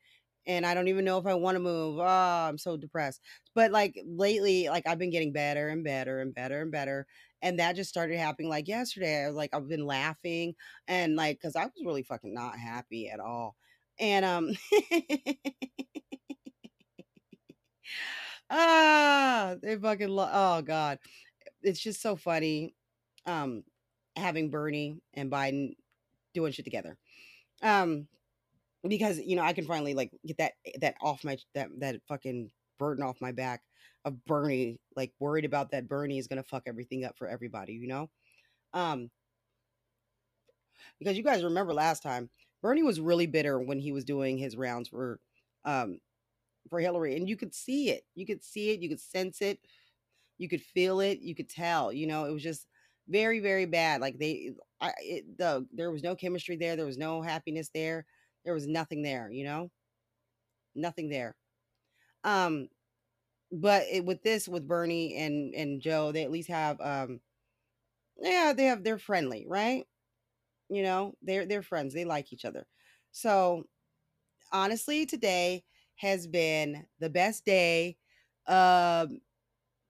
and I don't even know if I want to move. Oh, I'm so depressed. But like lately, like I've been getting better and better and better and better and that just started happening like yesterday. I was like, I've been laughing and like, cause I was really fucking not happy at all. And, um, [laughs] [laughs] ah, they fucking, lo- oh God. It's just so funny. Um, having Bernie and Biden doing shit together. Um, because you know I can finally like get that that off my that that fucking burden off my back of Bernie, like worried about that Bernie is gonna fuck everything up for everybody, you know? Um because you guys remember last time, Bernie was really bitter when he was doing his rounds for um for Hillary. And you could see it. You could see it. You could sense it. You could feel it. You could tell. You know, it was just very, very bad. Like they, I, it, the there was no chemistry there. There was no happiness there. There was nothing there. You know, nothing there. Um, but it, with this, with Bernie and and Joe, they at least have um, yeah, they have they're friendly, right? You know, they're they're friends. They like each other. So honestly, today has been the best day um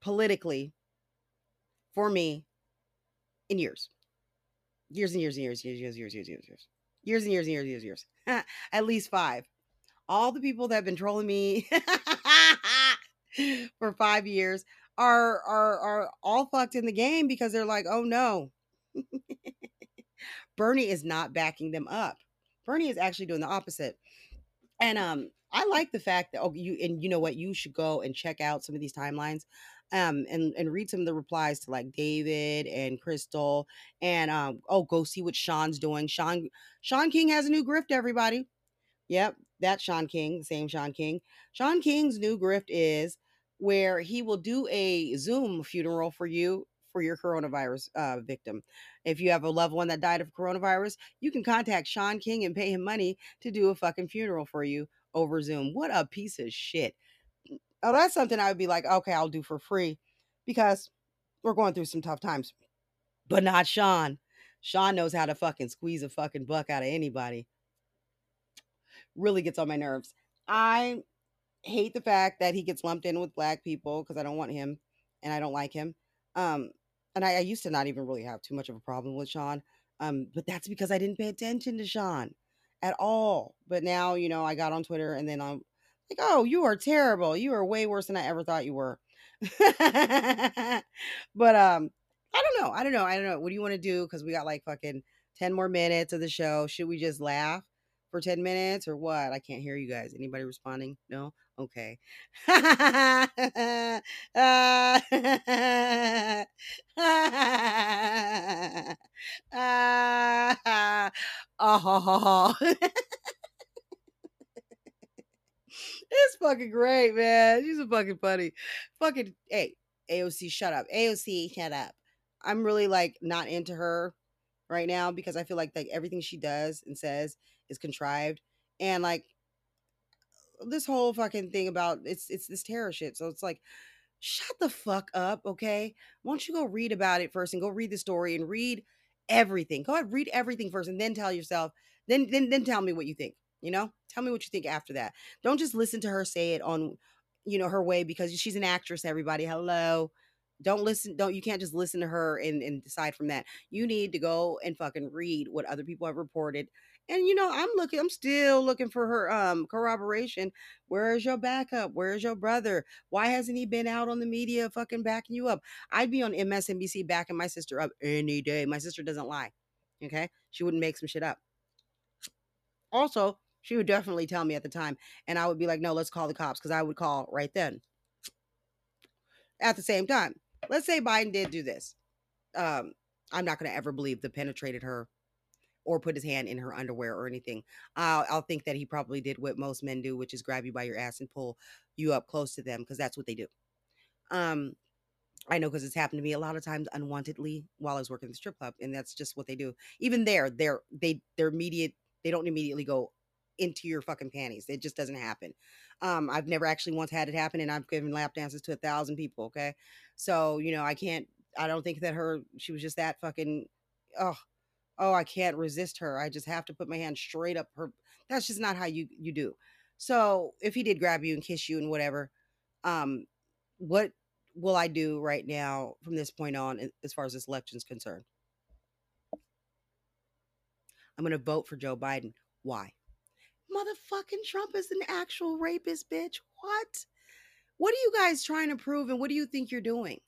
politically for me in years. Years and years and years, years, years, years, years, years, years. Years and years and years, years, years. [laughs] At least five. All the people that have been trolling me [laughs] for five years are are are all fucked in the game because they're like, oh no. [laughs] Bernie is not backing them up. Bernie is actually doing the opposite. And um I like the fact that oh you and you know what you should go and check out some of these timelines um and and read some of the replies to like David and Krystal and um oh go see what Shaun's doing. Shaun Shaun King has a new grift everybody. Yep, that's Shaun King, the same Shaun King. Shaun King's new grift is where he will do a Zoom funeral for you for your coronavirus uh, victim. If you have a loved one that died of coronavirus, you can contact Shaun King and pay him money to do a fucking funeral for you over Zoom. What a piece of shit. Oh, that's something I would be like, okay, I'll do for free because we're going through some tough times. But not Shaun. Shaun knows how to fucking squeeze a fucking buck out of anybody. Really gets on my nerves. I hate the fact that he gets lumped in with black people because I don't want him and I don't like him. Um, and I, I, used to not even really have too much of a problem with Shaun. Um, but that's because I didn't pay attention to Shaun at all. But now, you know, I got on Twitter and then I'm like, oh, you are terrible. You are way worse than I ever thought you were. [laughs] but um, I don't know. I don't know. I don't know. What do you want to do? Because we got like fucking 10 more minutes of the show. Should we just laugh for 10 minutes or what? I can't hear you guys. Anybody responding? No? Okay. oh. [laughs] it's fucking great, man. She's a fucking funny. Fucking hey, AOC, shut up. AOC, shut up. I'm really like not into her right now because I feel like like everything she does and says is contrived. And like this whole fucking thing about it's it's this terror shit. So it's like shut the fuck up, okay? Why don't you go read about it first and go read the story and read everything. Go ahead, read everything first and then tell yourself, then then then tell me what you think. You know, tell me what you think after that. Don't just listen to her say it on, you know, her way because she's an actress. Everybody, hello. Don't listen. Don't you can't just listen to her and, and decide from that. You need to go and fucking read what other people have reported. And you know, I'm looking. I'm still looking for her um corroboration. Where is your backup? Where is your brother? Why hasn't he been out on the media fucking backing you up? I'd be on MSNBC backing my sister up any day. My sister doesn't lie. Okay, she wouldn't make some shit up. Also, she would definitely tell me at the time. And I would be like, no, let's call the cops because I would call right then. At the same time, let's say Biden did do this. Um, I'm not to ever believe the penetrated her or put his hand in her underwear or anything. I'll, I'll think that he probably did what most men do, which is grab you by your ass and pull you up close to them because that's what they do. Um, I know because it's happened to me a lot of times unwantedly while I was working in the strip club, and that's just what they do. Even there, they're they they're immediate. They don't immediately go into your fucking panties. It just doesn't happen. Um, I've never actually once had it happen, and I've given lap dances to a thousand people. Okay, so you know I can't. I don't think that her. She was just that fucking. Oh, oh, I can't resist her. I just have to put my hand straight up her. That's just not how you you do. So if he did grab you and kiss you and whatever, um, what will I do right now from this point on as far as this election is concerned? I'm going to vote for Joe Biden. Why? motherfucking Trump is an actual rapist, bitch. What? What are you guys trying to prove and what do you think you're doing?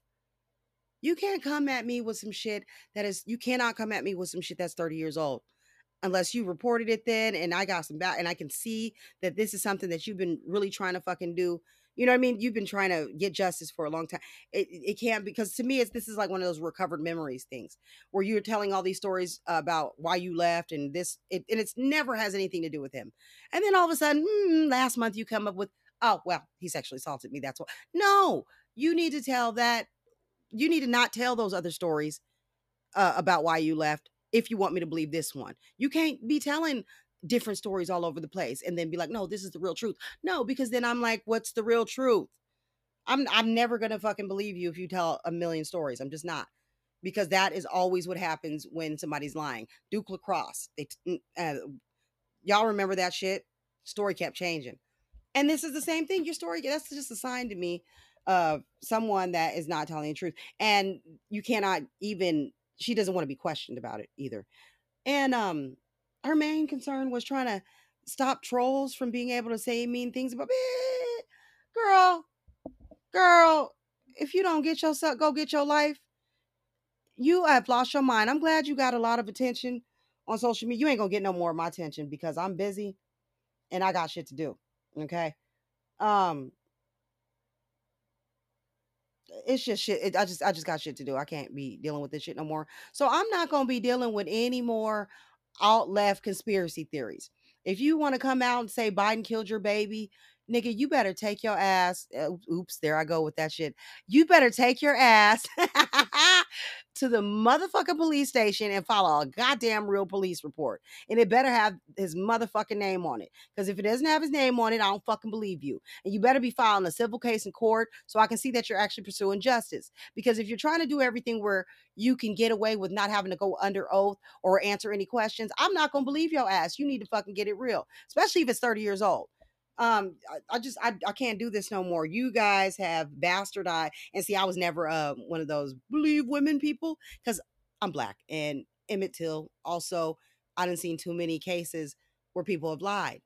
You can't come at me with some shit that is, you cannot come at me with some shit that's 30 years old unless you reported it then and I got some back and I can see that this is something that you've been really trying to fucking do you know what I mean? You've been trying to get justice for a long time. It, it can't because to me, it's this is like one of those recovered memories things where you're telling all these stories about why you left and this, it, and it's never has anything to do with him. And then all of a sudden, mm, last month you come up with oh well, he sexually assaulted me. That's what. No, you need to tell that. You need to not tell those other stories uh, about why you left if you want me to believe this one. You can't be telling different stories all over the place and then be like, no, this is the real truth. No, because then I'm like, what's the real truth? I'm I'm never gonna fucking believe you if you tell a million stories. I'm just not. Because that is always what happens when somebody's lying. Duke Lacrosse. They, uh, y'all remember that shit? Story kept changing. And this is the same thing. Your story, that's just a sign to me of someone that is not telling the truth. And you cannot even, she doesn't want to be questioned about it either. And um, her main concern was trying to stop trolls from being able to say mean things about me. Girl, girl, if you don't get yourself, go get your life. You have lost your mind. I'm glad you got a lot of attention on social media. You ain't gonna get no more of my attention because I'm busy and I got shit to do. Okay. Um it's just shit. It, I just I just got shit to do. I can't be dealing with this shit no more. So I'm not gonna be dealing with any more alt left conspiracy theories. If you want to come out and say Biden killed your baby, nigga, you better take your ass. Uh, oops, there I go with that shit. You better take your ass [laughs] to the motherfucking police station and file a goddamn real police report. And it better have his motherfucking name on it. Because if it doesn't have his name on it, I don't fucking believe you. And you better be filing a civil case in court so I can see that you're actually pursuing justice. Because if you're trying to do everything where you can get away with not having to go under oath or answer any questions, I'm not gonna believe your ass. You need to fucking get it real, especially if it's 30 years old um I, I, just I, I can't do this no more. You guys have bastardized and see i was never uh one of those believe women people because i'm black and emmett till also i didn't seen too many cases where people have lied.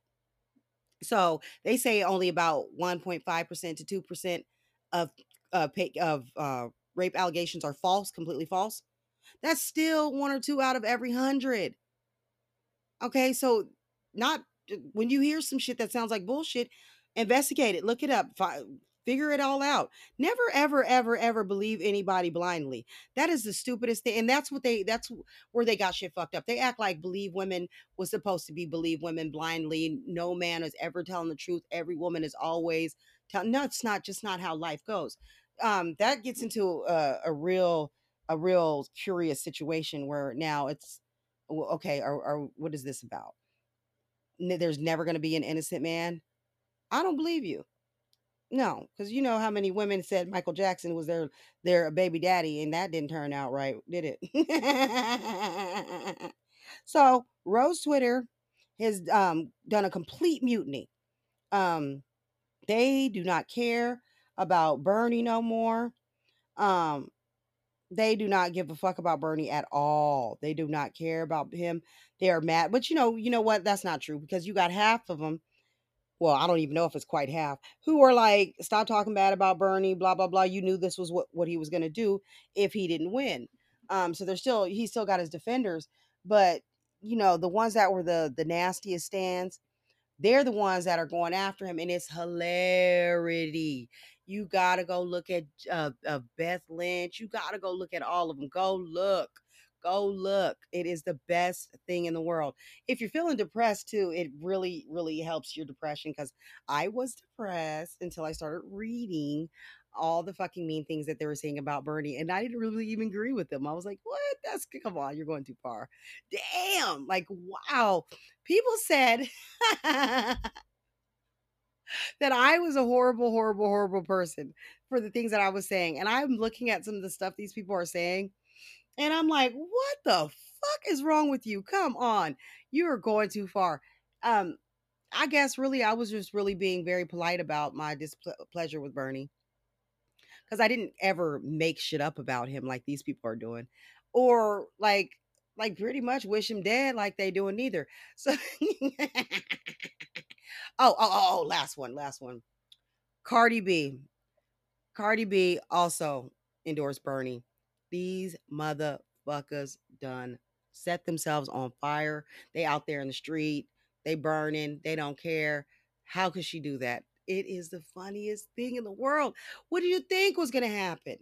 So they say only about 1.5% to 2% of uh, of uh, rape allegations are false completely false. That's still one or two out of every hundred. Okay so not when you hear some shit that sounds like bullshit, investigate it, look it up, fi- figure it all out. Never, ever, ever, ever believe anybody blindly. That is the stupidest thing, and that's what they. That's where they got shit fucked up. They act like believe women was supposed to be believe women blindly. No man is ever telling the truth. Every woman is always telling. No, it's not just not how life goes. Um, that gets into a, a real, a real curious situation where now it's okay. Or, or what is this about? There's never going to be an innocent man. I don't believe you. No, because you know how many women said Michael Jackson was their their baby daddy, and that didn't turn out right, did it? [laughs] so Rose Twitter has um, done a complete mutiny. Um, they do not care about Bernie no more. Um, they do not give a fuck about Bernie at all. They do not care about him. They are mad. But you know, you know what? That's not true because you got half of them. Well, I don't even know if it's quite half who are like, stop talking bad about Bernie, blah blah blah. You knew this was what what he was going to do if he didn't win. Um, so there's still he still got his defenders, but you know the ones that were the the nastiest stands, they're the ones that are going after him, and it's hilarity. You got to go look at uh, uh, Beth Lynch. You got to go look at all of them. Go look. Go look. It is the best thing in the world. If you're feeling depressed too, it really, really helps your depression because I was depressed until I started reading all the fucking mean things that they were saying about Bernie. And I didn't really even agree with them. I was like, what? That's come on, you're going too far. Damn. Like, wow. People said [laughs] that I was a horrible, horrible, horrible person for the things that I was saying. And I'm looking at some of the stuff these people are saying, and I'm like, what the fuck is wrong with you? Come on. You are going too far. Um, I guess really I was just really being very polite about my displeasure with Bernie. Because I didn't ever make shit up about him like these people are doing. Or like like pretty much wish him dead like they doing neither. So [laughs] Oh, oh, oh, oh, last one, last one. Cardi B. Cardi B also endorsed Bernie. These motherfuckers done set themselves on fire. They out there in the street. They burning. They don't care. How could she do that? It is the funniest thing in the world. What do you think was going to happen?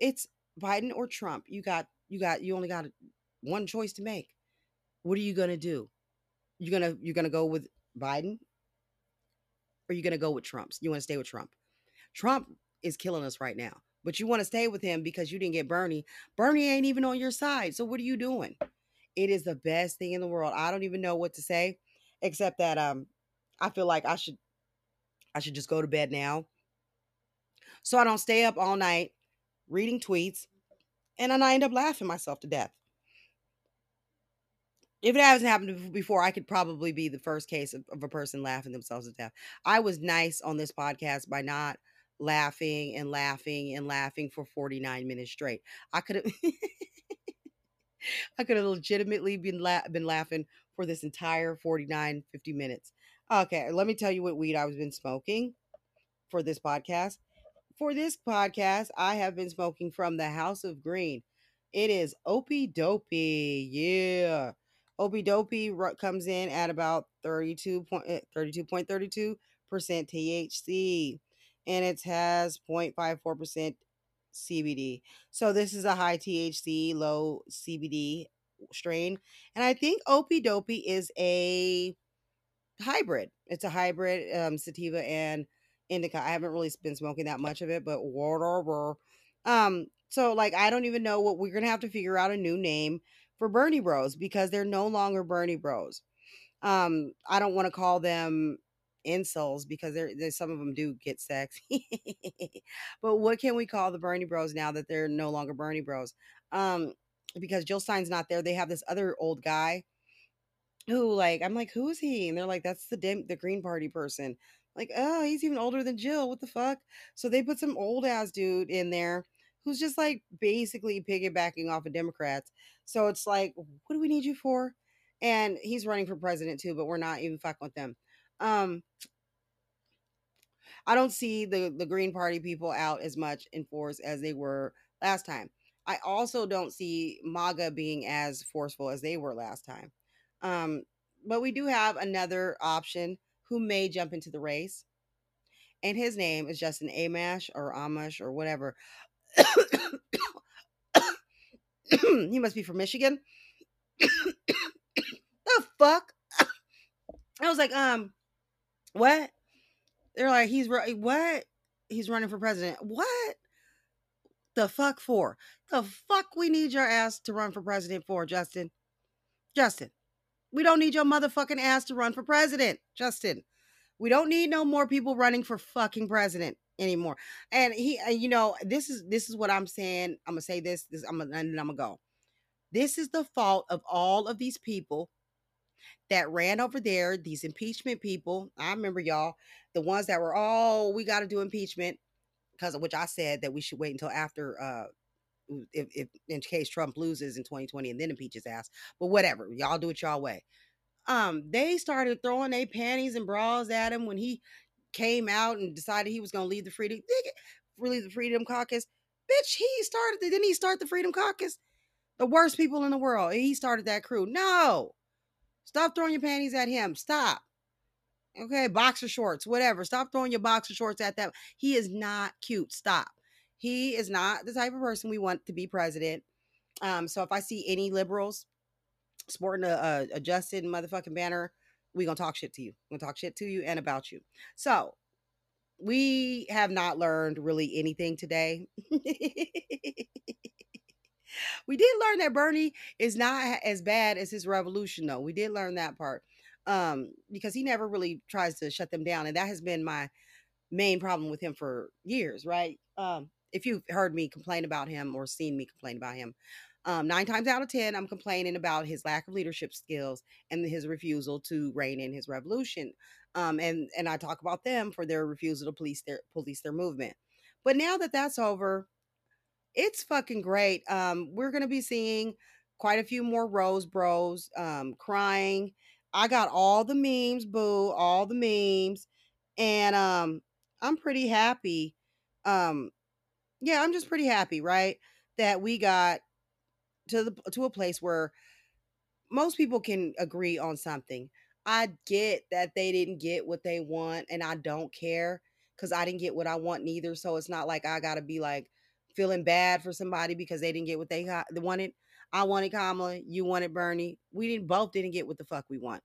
It's Biden or Trump. You got you got you only got one choice to make. What are you going to do? You're going to you're going to go with Biden are you going to go with Trump's? You want to stay with Trump? Trump is killing us right now, but you want to stay with him because you didn't get Bernie. Bernie ain't even on your side. So what are you doing? It is the best thing in the world. I don't even know what to say except that um I feel like I should I should just go to bed now. So I don't stay up all night reading tweets and then I end up laughing myself to death. If it hasn't happened before, I could probably be the first case of, of a person laughing themselves to death. I was nice on this podcast by not laughing and laughing and laughing for 49 minutes straight. I could have [laughs] I could have legitimately been la- been laughing for this entire 49 50 minutes. Okay, let me tell you what weed I've been smoking for this podcast. For this podcast, I have been smoking from the House of Green. It is Opie Dopey. Yeah. Opie Dopey comes in at about 32 32.32% THC and it has 0.54% CBD. So this is a high THC, low CBD strain. And I think Opie Dopey is a hybrid. It's a hybrid um, sativa and indica. I haven't really been smoking that much of it, but whatever. Um, so like I don't even know what we're gonna have to figure out a new name for Bernie Bros because they're no longer Bernie Bros. Um, I don't want to call them incels because some of them do get sex. [laughs] but what can we call the Bernie Bros now that they're no longer Bernie Bros? Um, because Jill Stein's not there, they have this other old guy who like I'm like, who is he? And they're like, that's the Dem- the Green Party person. Like, oh, he's even older than Jill. What the fuck? So they put some old ass dude in there who's just like basically piggybacking off of Democrats. So it's like, what do we need you for? And he's running for president too, but we're not even fucking with them. Um, I don't see the the Green Party people out as much in force as they were last time. I also don't see MAGA being as forceful as they were last time. Um, but we do have another option who may jump into the race. And his name is Justin Amash or Amash or whatever. [coughs] he must be from Michigan. [coughs] the fuck? [coughs] I was like, um, what? They're like, he's what? He's running for president. What? The fuck for? The fuck we need your ass to run for president for, Justin? Justin, we don't need your motherfucking ass to run for president, Justin. We don't need no more people running for fucking president anymore. And he, you know, this is this is what I'm saying. I'm gonna say this. This I'm gonna, and I'm gonna go. This is the fault of all of these people that ran over there. These impeachment people. I remember y'all, the ones that were, oh, we got to do impeachment because of which I said that we should wait until after uh if, if in case Trump loses in 2020 and then impeach his ass. But whatever, y'all do it y'all way. Um, they started throwing their panties and bras at him when he came out and decided he was gonna lead the freedom really the Freedom Caucus. Bitch, he started didn't he start the Freedom Caucus? The worst people in the world. He started that crew. No. Stop throwing your panties at him. Stop. Okay, boxer shorts, whatever. Stop throwing your boxer shorts at that. He is not cute. Stop. He is not the type of person we want to be president. Um, so if I see any liberals sporting a, a, a Justin motherfucking banner, we gonna talk shit to you. We're gonna talk shit to you and about you. So we have not learned really anything today. [laughs] we did learn that Bernie is not as bad as his revolution, though. We did learn that part um, because he never really tries to shut them down, and that has been my main problem with him for years, right? Um, if you've heard me complain about him or seen me complain about him, um, nine times out of ten, I'm complaining about his lack of leadership skills and his refusal to rein in his revolution. Um, and and I talk about them for their refusal to police their police their movement. But now that that's over, it's fucking great. Um, we're gonna be seeing quite a few more Rose Bros um, crying. I got all the memes, boo, all the memes, and um, I'm pretty happy. Um, yeah, I'm just pretty happy, right? That we got to the to a place where most people can agree on something. I get that they didn't get what they want, and I don't care because I didn't get what I want neither. So it's not like I gotta be like feeling bad for somebody because they didn't get what they got wanted. I wanted Kamala, you wanted Bernie. We didn't both didn't get what the fuck we want.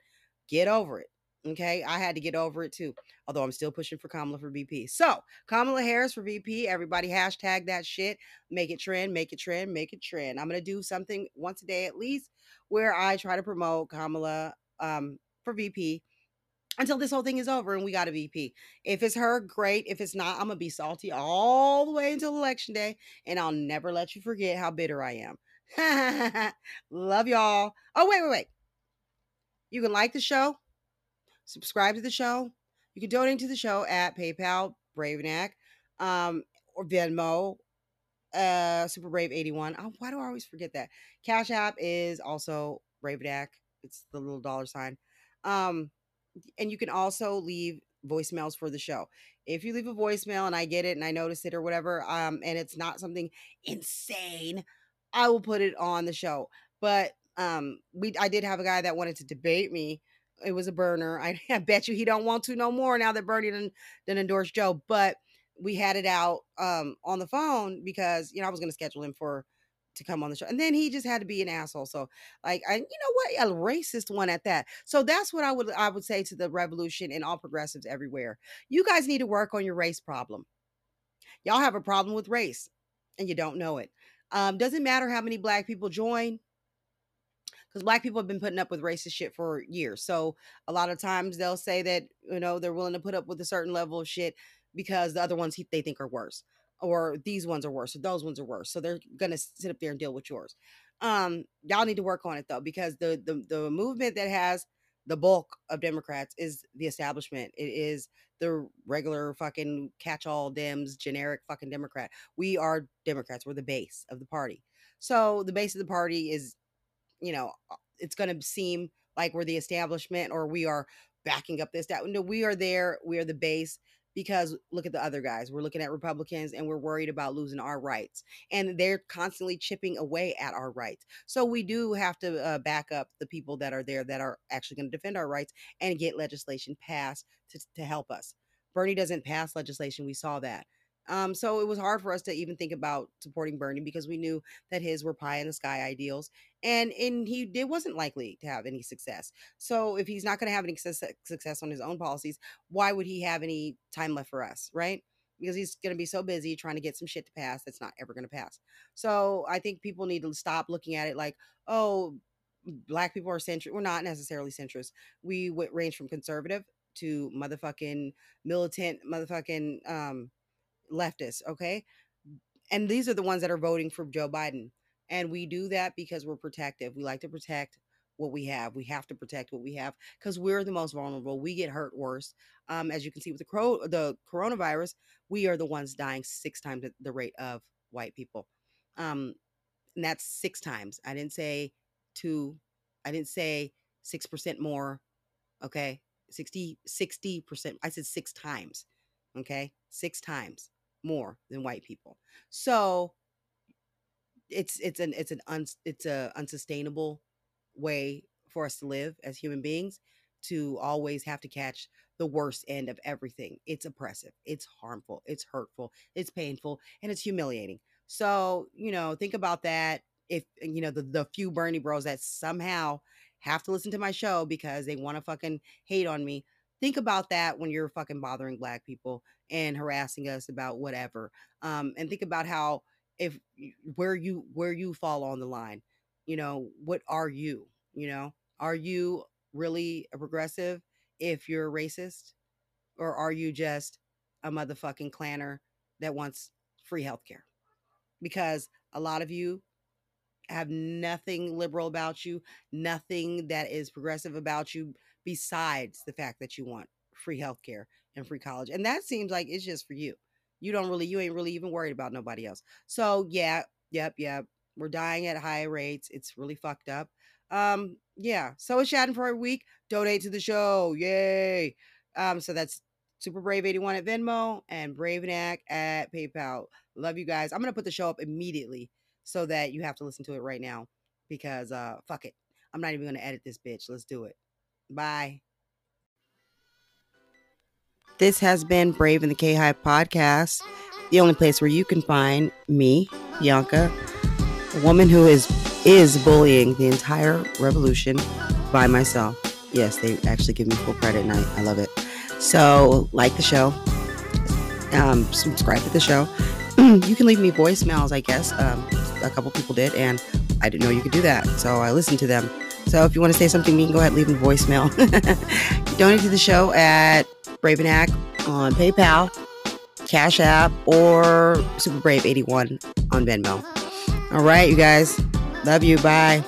Get over it. Okay, I had to get over it too. Although I'm still pushing for Kamala for VP. So Kamala Harris for VP. Everybody hashtag that shit. Make it trend. Make it trend. Make it trend. I'm gonna do something once a day at least where I try to promote Kamala um, for VP until this whole thing is over and we got a VP. If it's her, great. If it's not, I'm gonna be salty all the way until election day, and I'll never let you forget how bitter I am. [laughs] Love y'all. Oh wait, wait, wait. You can like the show subscribe to the show. You can donate to the show at PayPal, Bravenac, um, or Venmo, uh, Super Brave 81. Oh, why do I always forget that? Cash App is also Bravenac. It's the little dollar sign. Um, and you can also leave voicemails for the show. If you leave a voicemail and I get it and I notice it or whatever, um, and it's not something insane, I will put it on the show. But um, we I did have a guy that wanted to debate me it was a burner. I, [laughs] I bet you he don't want to no more now that Bernie didn't, didn't endorse Joe. But we had it out um, on the phone because you know I was going to schedule him for to come on the show, and then he just had to be an asshole. So like, I you know what, a racist one at that. So that's what I would I would say to the revolution and all progressives everywhere. You guys need to work on your race problem. Y'all have a problem with race, and you don't know it. Um, doesn't matter how many black people join because black people have been putting up with racist shit for years. So a lot of times they'll say that you know they're willing to put up with a certain level of shit because the other ones they think are worse, or these ones are worse, or those ones are worse. So they're gonna sit up there and deal with yours. Um, y'all need to work on it though because the the the movement that has the bulk of Democrats is the establishment. It is the regular fucking catch-all Dems, generic fucking Democrat. We are Democrats. We're the base of the party. So the base of the party is you know, uh, it's going to seem like we're the establishment or we are backing up this, that. No, we are there. We are the base because look at the other guys. We're looking at Republicans and we're worried about losing our rights. And they're constantly chipping away at our rights. So we do have to uh, back up the people that are there that are actually going to defend our rights and get legislation passed to, to help us. Bernie doesn't pass legislation. We saw that. Um, so it was hard for us to even think about supporting Bernie because we knew that his were pie in the sky ideals, and and he it wasn't likely to have any success. So if he's not going to have any success, on his own policies, why would he have any time left for us, right? Because he's going to be so busy trying to get some shit to pass that's not ever going to pass. So I think people need to stop looking at it like, oh, black people are centrist. We're not necessarily centrist. We range from conservative to motherfucking militant, motherfucking um leftists, okay? And these are the ones that are voting for Joe Biden. And we do that because we're protective. We like to protect what we have. We have to protect what we have because we're the most vulnerable. We get hurt worse. Um, as you can see with the cro- the coronavirus, we are the ones dying six times the rate of white people. Um, and that's six times. I didn't say two. I didn't say six percent more. Okay, 60 percent. I said six times. Okay, six times more than white people. So it's it's an it's an un, it's a unsustainable way for us to live as human beings to always have to catch the worst end of everything. It's oppressive, it's harmful, it's hurtful, it's painful, and it's humiliating. So, you know, think about that. If you know the, the few Bernie bros that somehow have to listen to my show because they want to fucking hate on me, think about that when you're fucking bothering black people and harassing us about whatever um and think about how if where you where you fall on the line you know what are you you know? Are you really a progressive if you're a racist? Or are you just a motherfucking clanner that wants free healthcare? Because a lot of you have nothing liberal about you nothing that is progressive about you besides the fact that you want free healthcare and free college. And that seems like it's just for you. You don't really, you ain't really even worried about nobody else. So yeah, yep, yep. We're dying at high rates. It's really fucked up. Um, yeah. So it's a week. Donate to the show. Yay. Um, so that's Super Brave 81 at Venmo and Bravenac at PayPal. Love you guys. I'm gonna put the show up immediately so that you have to listen to it right now because uh fuck it. I'm not even gonna edit this bitch. Let's do it. Bye. This has been Brave in the K Hive podcast, the only place where you can find me, Bianca, a woman who is is bullying the entire revolution by myself. Yes, they actually give me full credit, and I, I love it. So, like the show, um, subscribe to the show. [clears throat] you can leave me voicemails, I guess. Um, a couple people did, and I didn't know you could do that. So I listened to them. So if you want to say something mean, go ahead, leave a voicemail. [laughs] Donate to the show at Bravenak on PayPal, Cash App, or Super Brave 81 on Venmo. All right, you guys. Love you. Bye.